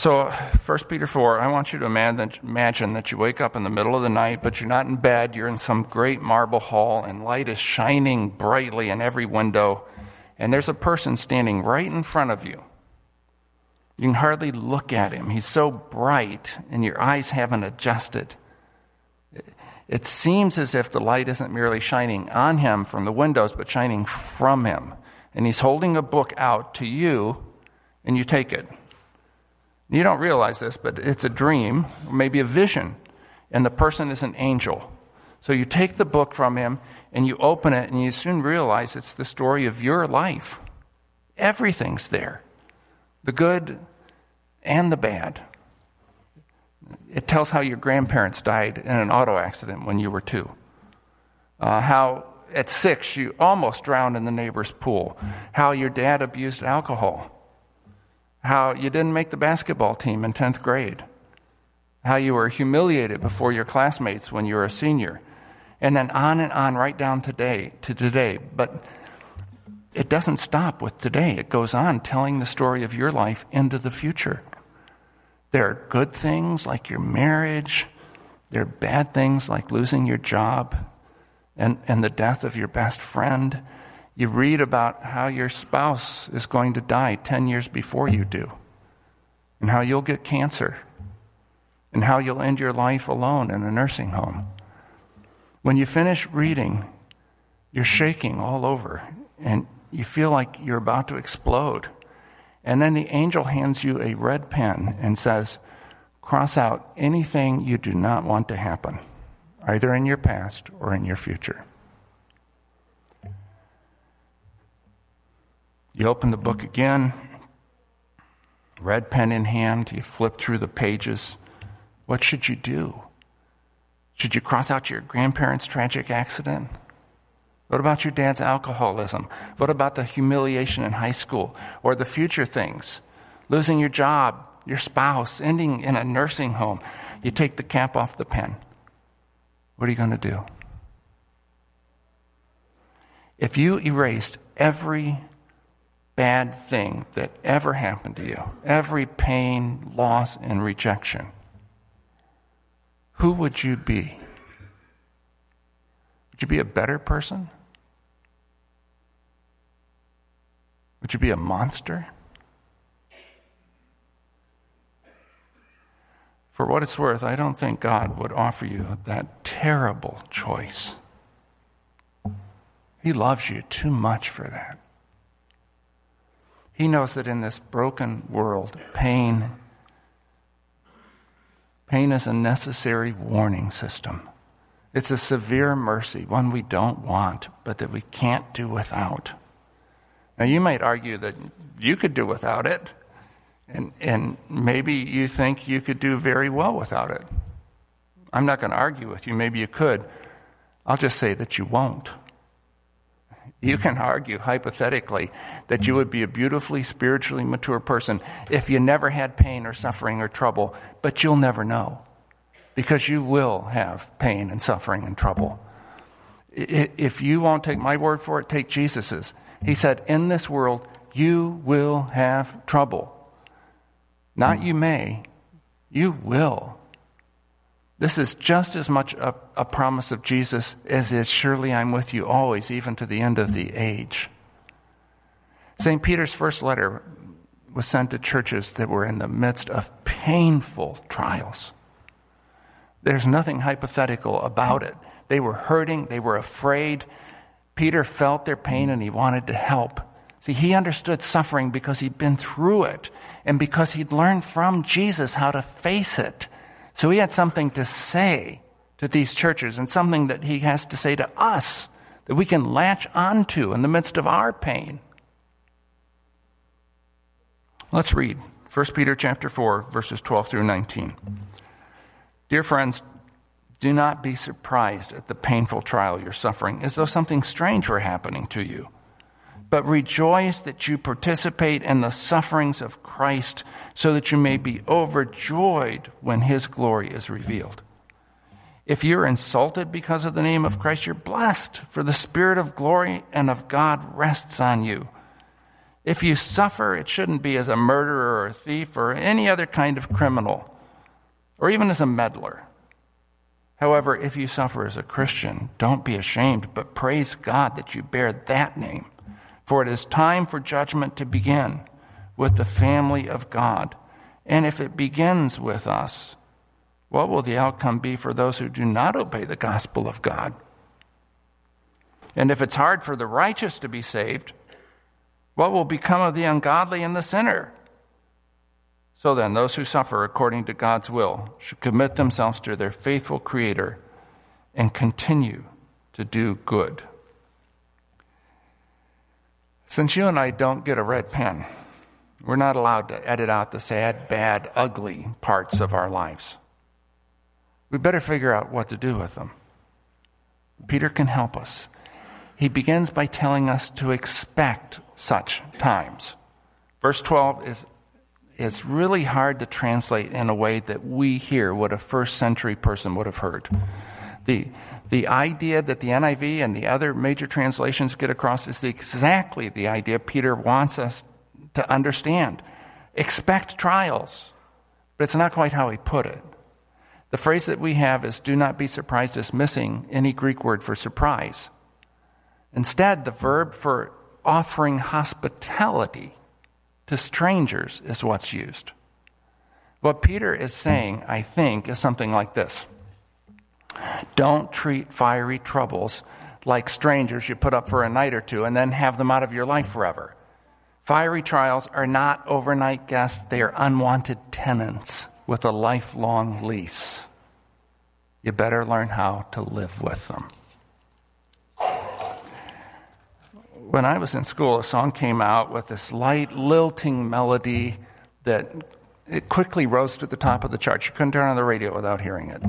So, 1 Peter 4, I want you to imagine that you wake up in the middle of the night, but you're not in bed. You're in some great marble hall, and light is shining brightly in every window, and there's a person standing right in front of you. You can hardly look at him. He's so bright, and your eyes haven't adjusted. It seems as if the light isn't merely shining on him from the windows, but shining from him. And he's holding a book out to you, and you take it. You don't realize this, but it's a dream, maybe a vision, and the person is an angel. So you take the book from him, and you open it, and you soon realize it's the story of your life. Everything's there the good and the bad. It tells how your grandparents died in an auto accident when you were two. Uh, how at six you almost drowned in the neighbor's pool. How your dad abused alcohol. How you didn't make the basketball team in 10th grade. How you were humiliated before your classmates when you were a senior. And then on and on right down today to today. But it doesn't stop with today. It goes on telling the story of your life into the future. There are good things like your marriage. There are bad things like losing your job and, and the death of your best friend. You read about how your spouse is going to die 10 years before you do, and how you'll get cancer, and how you'll end your life alone in a nursing home. When you finish reading, you're shaking all over, and you feel like you're about to explode. And then the angel hands you a red pen and says, Cross out anything you do not want to happen, either in your past or in your future. You open the book again, red pen in hand, you flip through the pages. What should you do? Should you cross out your grandparents' tragic accident? What about your dad's alcoholism? What about the humiliation in high school or the future things? Losing your job, your spouse, ending in a nursing home. You take the cap off the pen. What are you going to do? If you erased every bad thing that ever happened to you, every pain, loss, and rejection, who would you be? Would you be a better person? Would you be a monster? For what it's worth, I don't think God would offer you that terrible choice. He loves you too much for that. He knows that in this broken world, pain pain is a necessary warning system. It's a severe mercy, one we don't want, but that we can't do without. Now, you might argue that you could do without it, and, and maybe you think you could do very well without it. I'm not going to argue with you. Maybe you could. I'll just say that you won't. You can argue hypothetically that you would be a beautifully spiritually mature person if you never had pain or suffering or trouble, but you'll never know because you will have pain and suffering and trouble. If you won't take my word for it, take Jesus's. He said, In this world, you will have trouble. Not you may, you will. This is just as much a, a, promise of Jesus as is surely I'm with you always, even to the end of the age. St. Peter's first letter was sent to churches that were in the midst of painful trials. There's nothing hypothetical about it. They were hurting, they were afraid, Peter felt their pain and he wanted to help. See, he understood suffering because he'd been through it and because he'd learned from Jesus how to face it. So he had something to say to these churches and something that he has to say to us that we can latch onto in the midst of our pain. Let's read 1 Peter chapter 4 verses 12 through 19. Dear friends, do not be surprised at the painful trial you're suffering as though something strange were happening to you. But rejoice that you participate in the sufferings of Christ so that you may be overjoyed when his glory is revealed. If you're insulted because of the name of Christ, you're blessed, for the Spirit of glory and of God rests on you. If you suffer, it shouldn't be as a murderer or a thief or any other kind of criminal, or even as a meddler. However, if you suffer as a Christian, don't be ashamed, but praise God that you bear that name. For it is time for judgment to begin with the family of God. And if it begins with us, what will the outcome be for those who do not obey the gospel of God? And if it's hard for the righteous to be saved, what will become of the ungodly and the sinner? So then, those who suffer according to God's will should commit themselves to their faithful Creator and continue to do good. Since you and I don't get a red pen, we're not allowed to edit out the sad, bad, ugly parts of our lives. We better figure out what to do with them. Peter can help us. He begins by telling us to expect such times. Verse 12 is is really hard to translate in a way that we hear what a first century person would have heard. The, the idea that the NIV and the other major translations get across is exactly the idea Peter wants us to understand. Expect trials, but it's not quite how he put it. The phrase that we have is do not be surprised is missing any Greek word for surprise. Instead, the verb for offering hospitality to strangers is what's used. What Peter is saying, I think, is something like this Don't treat fiery troubles like strangers you put up for a night or two and then have them out of your life forever. Fiery trials are not overnight guests, they are unwanted tenants with a lifelong lease. You better learn how to live with them. when I was in school, a song came out with this light, lilting melody that it quickly rose to the top of the charts. You couldn't turn on the radio without hearing it.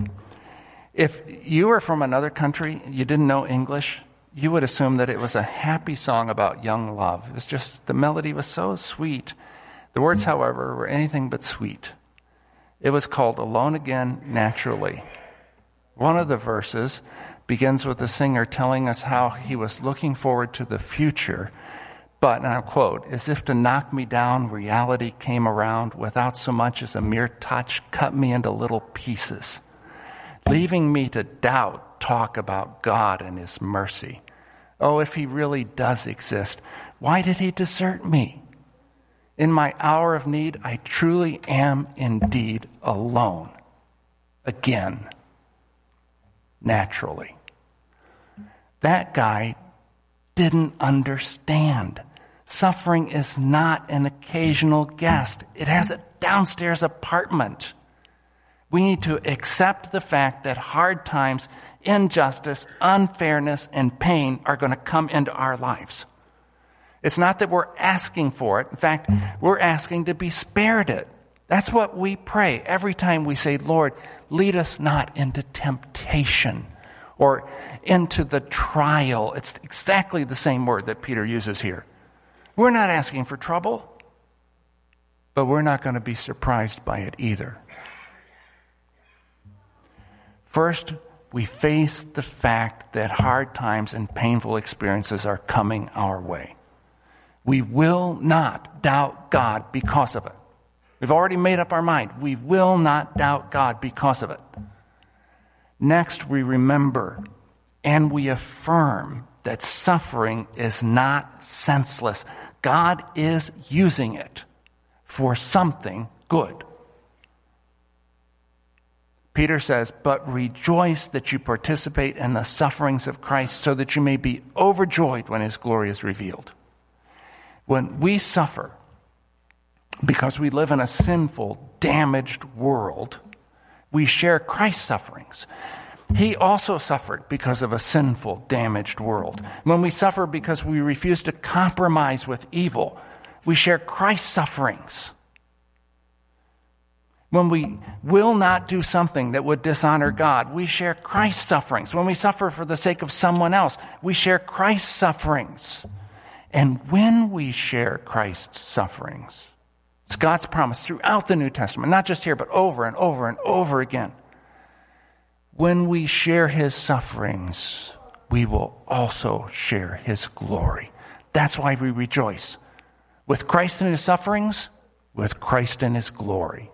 If you were from another country, you didn't know English, you would assume that it was a happy song about young love. It was just, the melody was so sweet. The words, hmm. however, were anything but sweet. It was called Alone Again Naturally. One of the verses begins with the singer telling us how he was looking forward to the future, but, and I'll quote, as if to knock me down, reality came around without so much as a mere touch, cut me into little pieces, leaving me to doubt talk about God and His mercy. Oh, if He really does exist, why did He desert me? In my hour of need, I truly am indeed alone. Again, naturally. That guy didn't understand. Suffering is not an occasional guest, it has a downstairs apartment. We need to accept the fact that hard times, injustice, unfairness, and pain are going to come into our lives. It's not that we're asking for it. In fact, we're asking to be spared it. That's what we pray every time we say, Lord, lead us not into temptation or into the trial. It's exactly the same word that Peter uses here. We're not asking for trouble, but we're not going to be surprised by it either. First, we face the fact that hard times and painful experiences are coming our way. We will not doubt God because of it. We've already made up our mind. We will not doubt God because of it. Next, we remember and we affirm that suffering is not senseless. God is using it for something good. Peter says, But rejoice that you participate in the sufferings of Christ, so that you may be overjoyed when his glory is revealed. When we suffer because we live in a sinful, damaged world, we share Christ's sufferings. He also suffered because of a sinful, damaged world. When we suffer because we refuse to compromise with evil, we share Christ's sufferings. When we will not do something that would dishonor God, we share Christ's sufferings. When we suffer for the sake of someone else, we share Christ's sufferings. And when we share Christ's sufferings, it's God's promise throughout the New Testament, not just here, but over and over and over again. When we share his sufferings, we will also share his glory. That's why we rejoice With Christ in his sufferings, with Christ in his glory.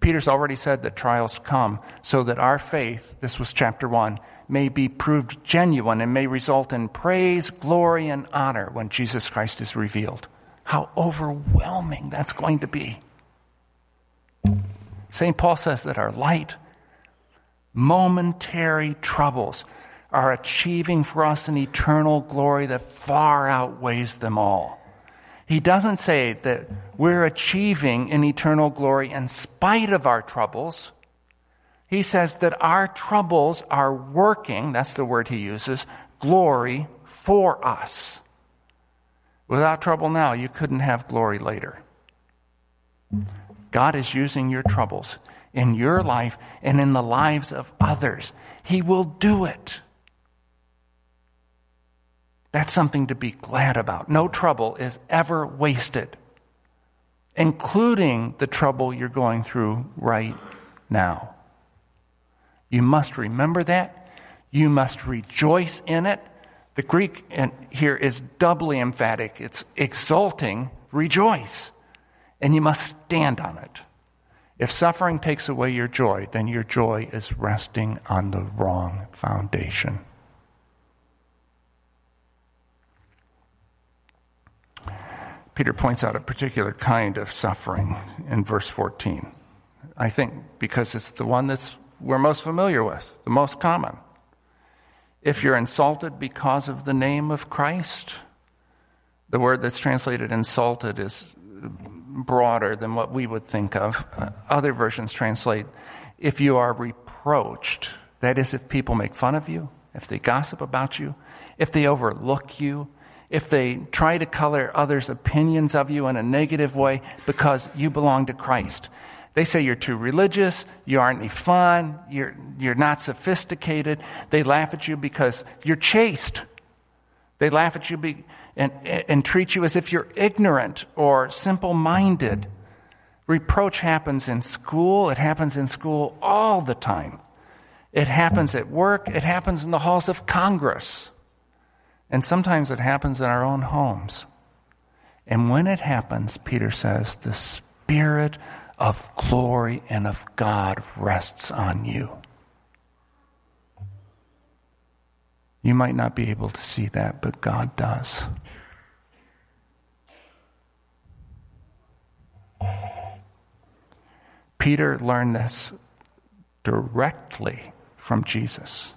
Peter's already said that trials come so that our faith, this was chapter 1, may be proved genuine and may result in praise, glory, and honor when Jesus Christ is revealed. How overwhelming that's going to be. St. Paul says that our light, momentary troubles are achieving for us an eternal glory that far outweighs them all. He doesn't say that we're achieving an eternal glory in spite of our troubles. He says that our troubles are working, that's the word he uses, glory for us. Without trouble now, you couldn't have glory later. God is using your troubles in your life and in the lives of others. He will do it. That's something to be glad about. No trouble is ever wasted, including the trouble you're going through right now. You must remember that. You must rejoice in it. The Greek here is doubly emphatic. It's exulting, rejoice. And you must stand on it. If suffering takes away your joy, then your joy is resting on the wrong foundation. Peter points out a particular kind of suffering in verse 14. I think because it's the one that's we're most familiar with, the most common. If you're insulted because of the name of Christ, the word that's translated insulted is broader than what we would think of. Uh, other versions translate if you are reproached, that is, if people make fun of you, if they gossip about you, if they overlook you, if they try to color others' opinions of you in a negative way because you belong to Christ. They say you're too religious, you aren't any fun, you're, you're not sophisticated. They laugh at you because you're chaste. They laugh at you be, and, and treat you as if you're ignorant or simple minded. Reproach happens in school, it happens in school all the time. It happens at work, it happens in the halls of Congress. And sometimes it happens in our own homes. And when it happens, Peter says, the Spirit of glory and of God rests on you. You might not be able to see that, but God does. Peter learned this directly from Jesus.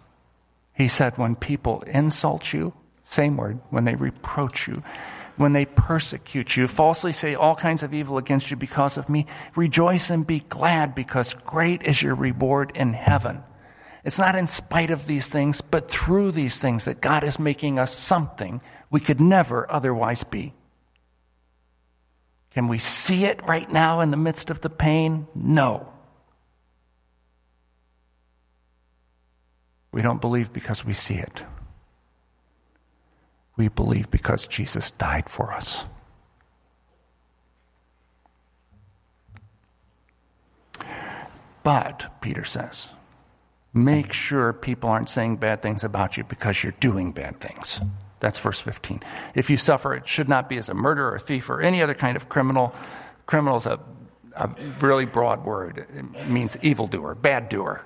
He said, When people insult you, same word, when they reproach you, when they persecute you, falsely say all kinds of evil against you because of me, rejoice and be glad because great is your reward in heaven. It's not in spite of these things, but through these things that God is making us something we could never otherwise be. Can we see it right now in the midst of the pain? No. We don't believe because we see it. We believe because Jesus died for us. But, Peter says, make sure people aren't saying bad things about you because you're doing bad things. That's verse 15. If you suffer, it should not be as a murderer, or thief, or any other kind of criminal. Criminal is a, a really broad word. It means evildoer, bad doer,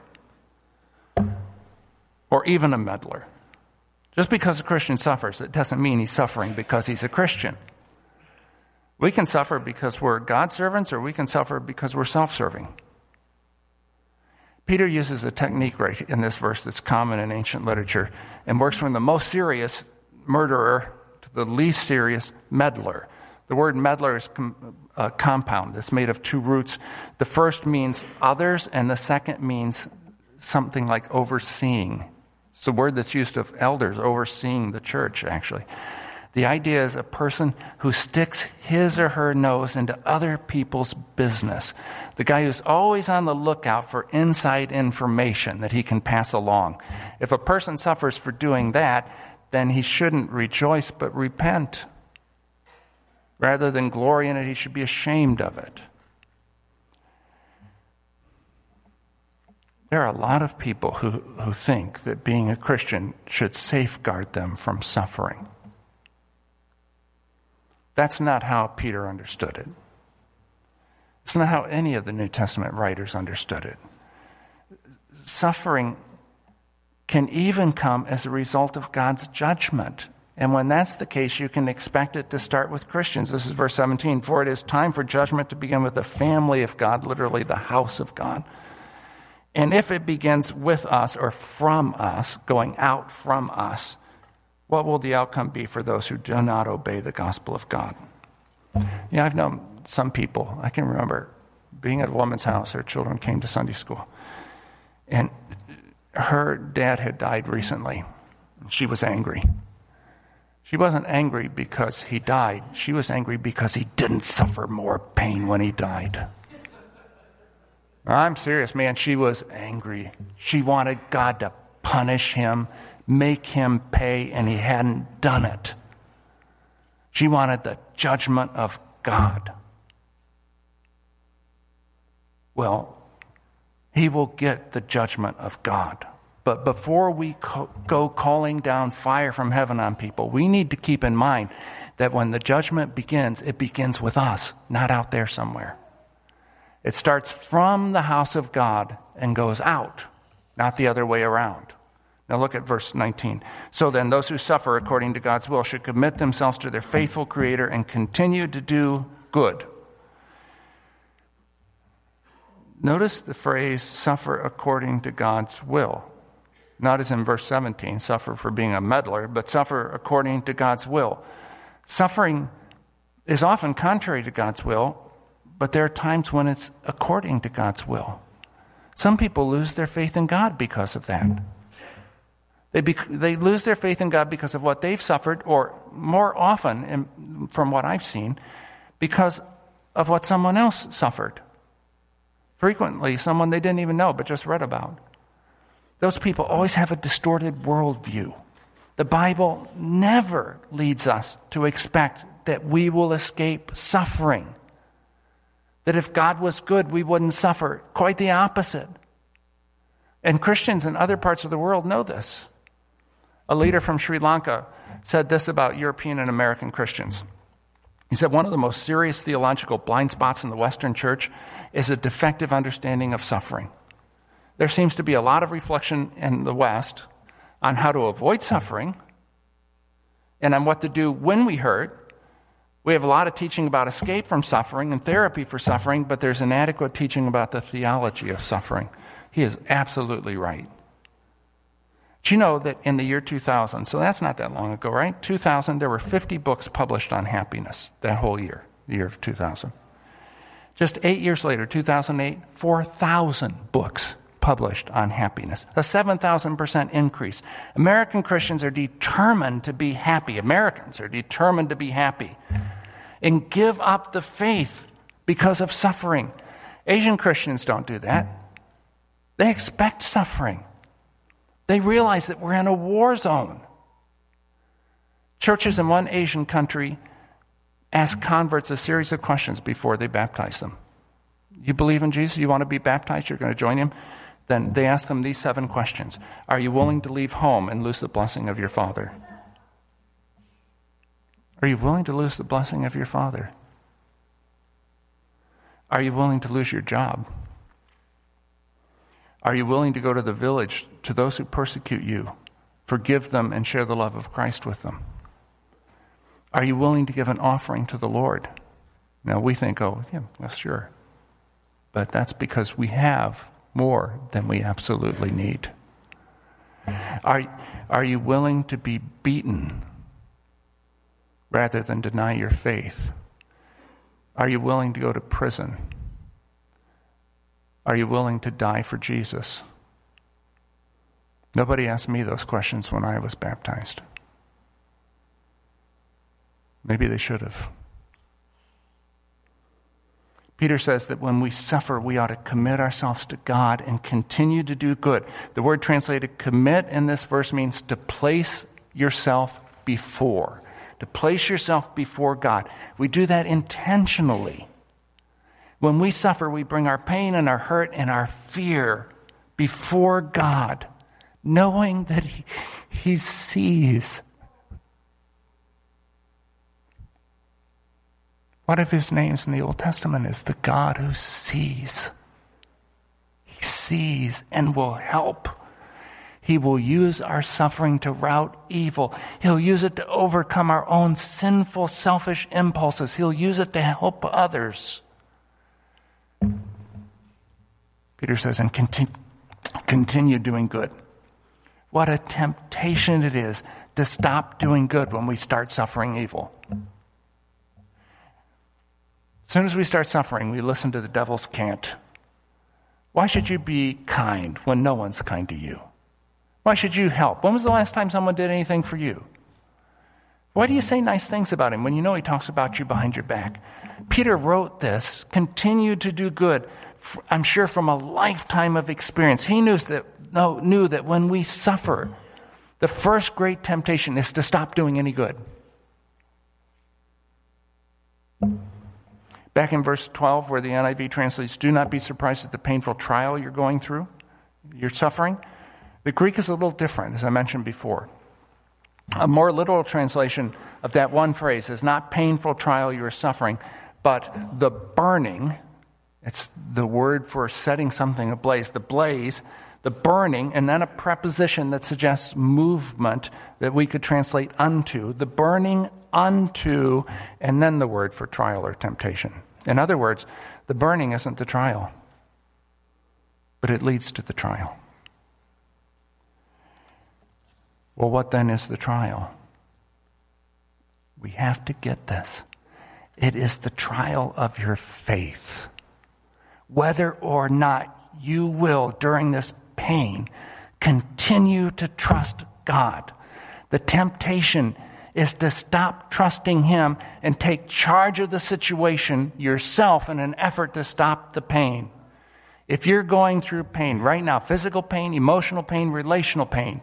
or even a meddler. Just because a Christian suffers, it doesn't mean he's suffering because he's a Christian. We can suffer because we're God's servants, or we can suffer because we're self serving. Peter uses a technique right in this verse that's common in ancient literature and works from the most serious murderer to the least serious meddler. The word meddler is a uh, compound. It's made of two roots. The first means others, and the second means something like overseeing. It's a word that's used of elders overseeing the church, actually. The idea is a person who sticks his or her nose into other people's business. The guy who's always on the lookout for inside information that he can pass along. If a person suffers for doing that, then he shouldn't rejoice but repent. Rather than glory in it, he should be ashamed of it. There are a lot of people who, who think that being a Christian should safeguard them from suffering. That's not how Peter understood it. It's not how any of the New Testament writers understood it. Suffering can even come as a result of God's judgment. And when that's the case, you can expect it to start with Christians. This is verse 17. For it is time for judgment to begin with the family of God, literally the house of God. And if it begins with us or from us, going out from us, what will the outcome be for those who do not obey the gospel of God? Yeah, I've known some people. I can remember being at a woman's house, her children came to Sunday school. And her dad had died recently. She was angry. She wasn't angry because he died. She was angry because he didn't suffer more pain when he died. I'm serious, man. She was angry. She wanted God to punish him, make him pay, and he hadn't done it. She wanted the judgment of God. Well, he will get the judgment of God. But before we co- go calling down fire from heaven on people, we need to keep in mind that when the judgment begins, it begins with us, not out there somewhere. It starts from the house of God and goes out, not the other way around. Now look at verse 19. So then, those who suffer according to God's will should commit themselves to their faithful Creator and continue to do good. Notice the phrase suffer according to God's will. Not as in verse 17, suffer for being a meddler, but suffer according to God's will. Suffering is often contrary to God's will, but there are times when it's according to God's will. Some people lose their faith in God because of that. They, bec- they lose their faith in God because of what they've suffered, or more often, from what I've seen, because of what someone else suffered. Frequently, someone they didn't even know but just read about. Those people always have a distorted worldview. The Bible never leads us to expect that we will escape suffering. That if God was good, we wouldn't suffer. Quite the opposite. And Christians in other parts of the world know this. A leader from Sri Lanka said this about European and American Christians. He said one of the most serious theological blind spots in the Western church is a defective understanding of suffering. There seems to be a lot of reflection in the West on how to avoid suffering and on what to do when we hurt. We have a lot of teaching about escape from suffering and therapy for suffering, but there's inadequate teaching about the theology of suffering. He is absolutely right. Do you know that in the year 2000, so that's not that long ago, right? 2000, there were 50 books published on happiness that whole year, the year of 2000. Just eight years later, 2008, 4,000 books published on happiness, a 7,000% increase. American Christians are determined to be happy. Americans are determined to be happy and give up the faith because of suffering. Asian Christians don't do that. They expect suffering. They realize that we're in a war zone. Churches in one Asian country ask converts a series of questions before they baptize them. You believe in Jesus? You want to be baptized? You're going to join him? Then they ask them these seven questions Are you willing to leave home and lose the blessing of your father? Are you willing to lose the blessing of your father? Are you willing to lose your job? Are you willing to go to the village to those who persecute you, forgive them, and share the love of Christ with them? Are you willing to give an offering to the Lord? Now we think, oh, yeah, well, sure. But that's because we have more than we absolutely need. Are, are you willing to be beaten rather than deny your faith? Are you willing to go to prison? Are you willing to die for Jesus? Nobody asked me those questions when I was baptized. Maybe they should have. Peter says that when we suffer, we ought to commit ourselves to God and continue to do good. The word translated commit in this verse means to place yourself before, to place yourself before God. We do that intentionally. When we suffer, we bring our pain and our hurt and our fear before God, knowing that He, he sees One of his names in the Old Testament is the God who sees. He sees and will help. He will use our suffering to rout evil. He'll use it to overcome our own sinful, selfish impulses. He'll use it to help others. Peter says, and continue, continue doing good. What a temptation it is to stop doing good when we start suffering evil. As soon as we start suffering, we listen to the devil's cant. Why should you be kind when no one's kind to you? Why should you help? When was the last time someone did anything for you? Why do you say nice things about him when you know he talks about you behind your back? Peter wrote this, continued to do good, I'm sure from a lifetime of experience. He knew that, knew that when we suffer, the first great temptation is to stop doing any good. Back in verse 12, where the NIV translates, Do not be surprised at the painful trial you're going through, you're suffering. The Greek is a little different, as I mentioned before. A more literal translation of that one phrase is not painful trial you're suffering, but the burning. It's the word for setting something ablaze. The blaze, the burning, and then a preposition that suggests movement that we could translate unto. The burning unto, and then the word for trial or temptation. In other words, the burning isn't the trial, but it leads to the trial. Well, what then is the trial? We have to get this. It is the trial of your faith. Whether or not you will, during this pain, continue to trust God. The temptation is to stop trusting Him and take charge of the situation yourself in an effort to stop the pain. If you're going through pain right now, physical pain, emotional pain, relational pain,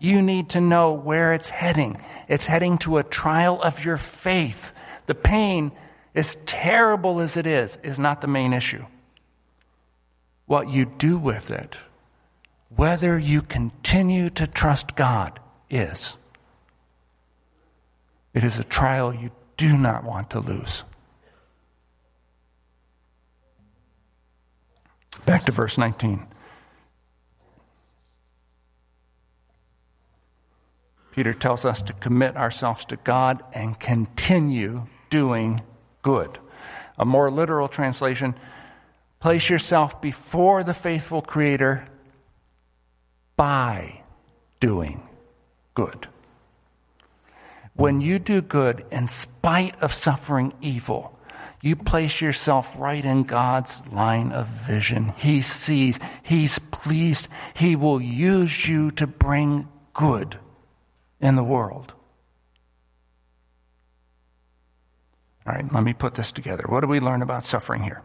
you need to know where it's heading. It's heading to a trial of your faith. The pain, as terrible as it is, is not the main issue. What you do with it, whether you continue to trust God, is. It is a trial you do not want to lose. Back to verse 19. Peter tells us to commit ourselves to God and continue doing good. A more literal translation place yourself before the faithful Creator by doing good. When you do good in spite of suffering evil, you place yourself right in God's line of vision. He sees, He's pleased, He will use you to bring good in the world. All right, let me put this together. What do we learn about suffering here?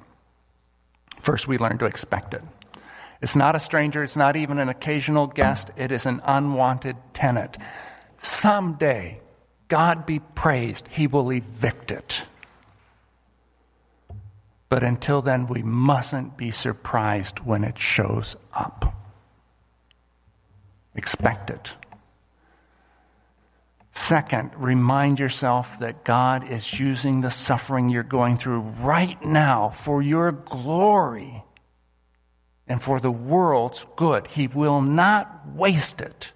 First, we learn to expect it. It's not a stranger, it's not even an occasional guest, it is an unwanted tenant. Someday, God be praised, He will evict it. But until then, we mustn't be surprised when it shows up. Expect it. Second, remind yourself that God is using the suffering you're going through right now for your glory and for the world's good. He will not waste it.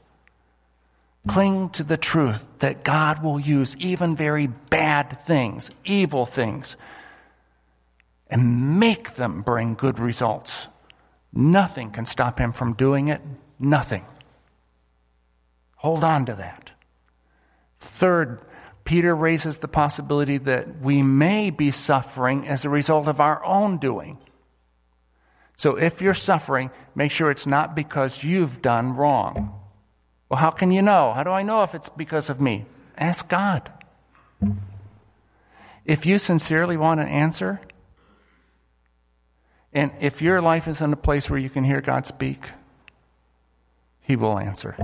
Cling to the truth that God will use even very bad things, evil things, and make them bring good results. Nothing can stop him from doing it. Nothing. Hold on to that. Third, Peter raises the possibility that we may be suffering as a result of our own doing. So if you're suffering, make sure it's not because you've done wrong. Well, how can you know? How do I know if it's because of me? Ask God. If you sincerely want an answer, and if your life is in a place where you can hear God speak, He will answer.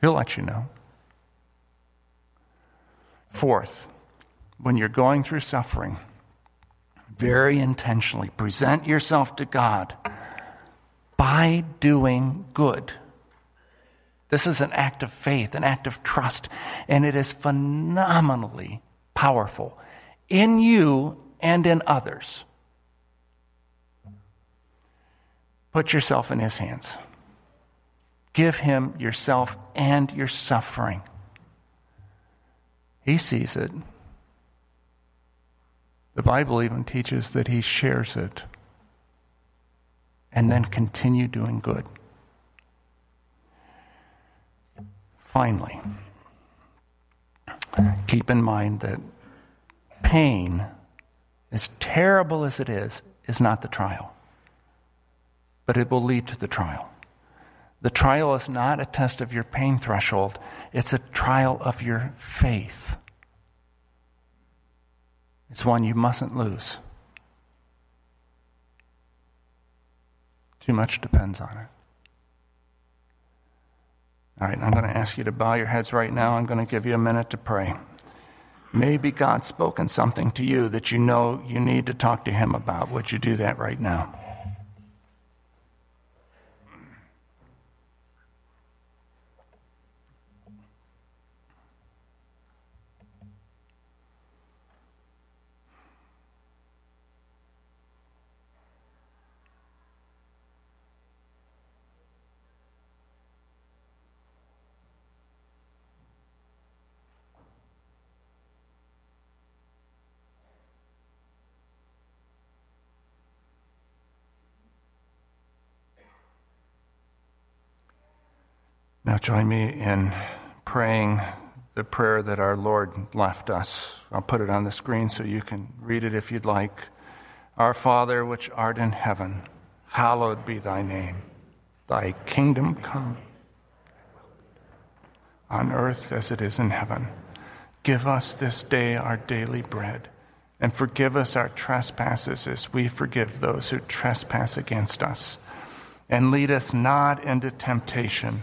He'll let you know. Fourth, when you're going through suffering, very intentionally present yourself to God by doing good. This is an act of faith, an act of trust, and it is phenomenally powerful. in you and in others. Put yourself in His hands. Give Him yourself and your suffering. He sees it. The Bible even teaches that He shares it. And then continue doing good. Finally, keep in mind that pain, as terrible as it is, is not the trial, but it will lead to the trial. The trial is not a test of your pain threshold, it's a trial of your faith. It's one you mustn't lose. Too much depends on it. All right, I'm going to ask you to bow your heads right now. I'm going to give you a minute to pray. Maybe God's spoken something to you that you know you need to talk to Him about. Would you do that right now? Now, join me in praying the prayer that our Lord left us. I'll put it on the screen so you can read it if you'd like. Our Father, which art in heaven, hallowed be thy name. Thy kingdom come on earth as it is in heaven. Give us this day our daily bread, and forgive us our trespasses as we forgive those who trespass against us. And lead us not into temptation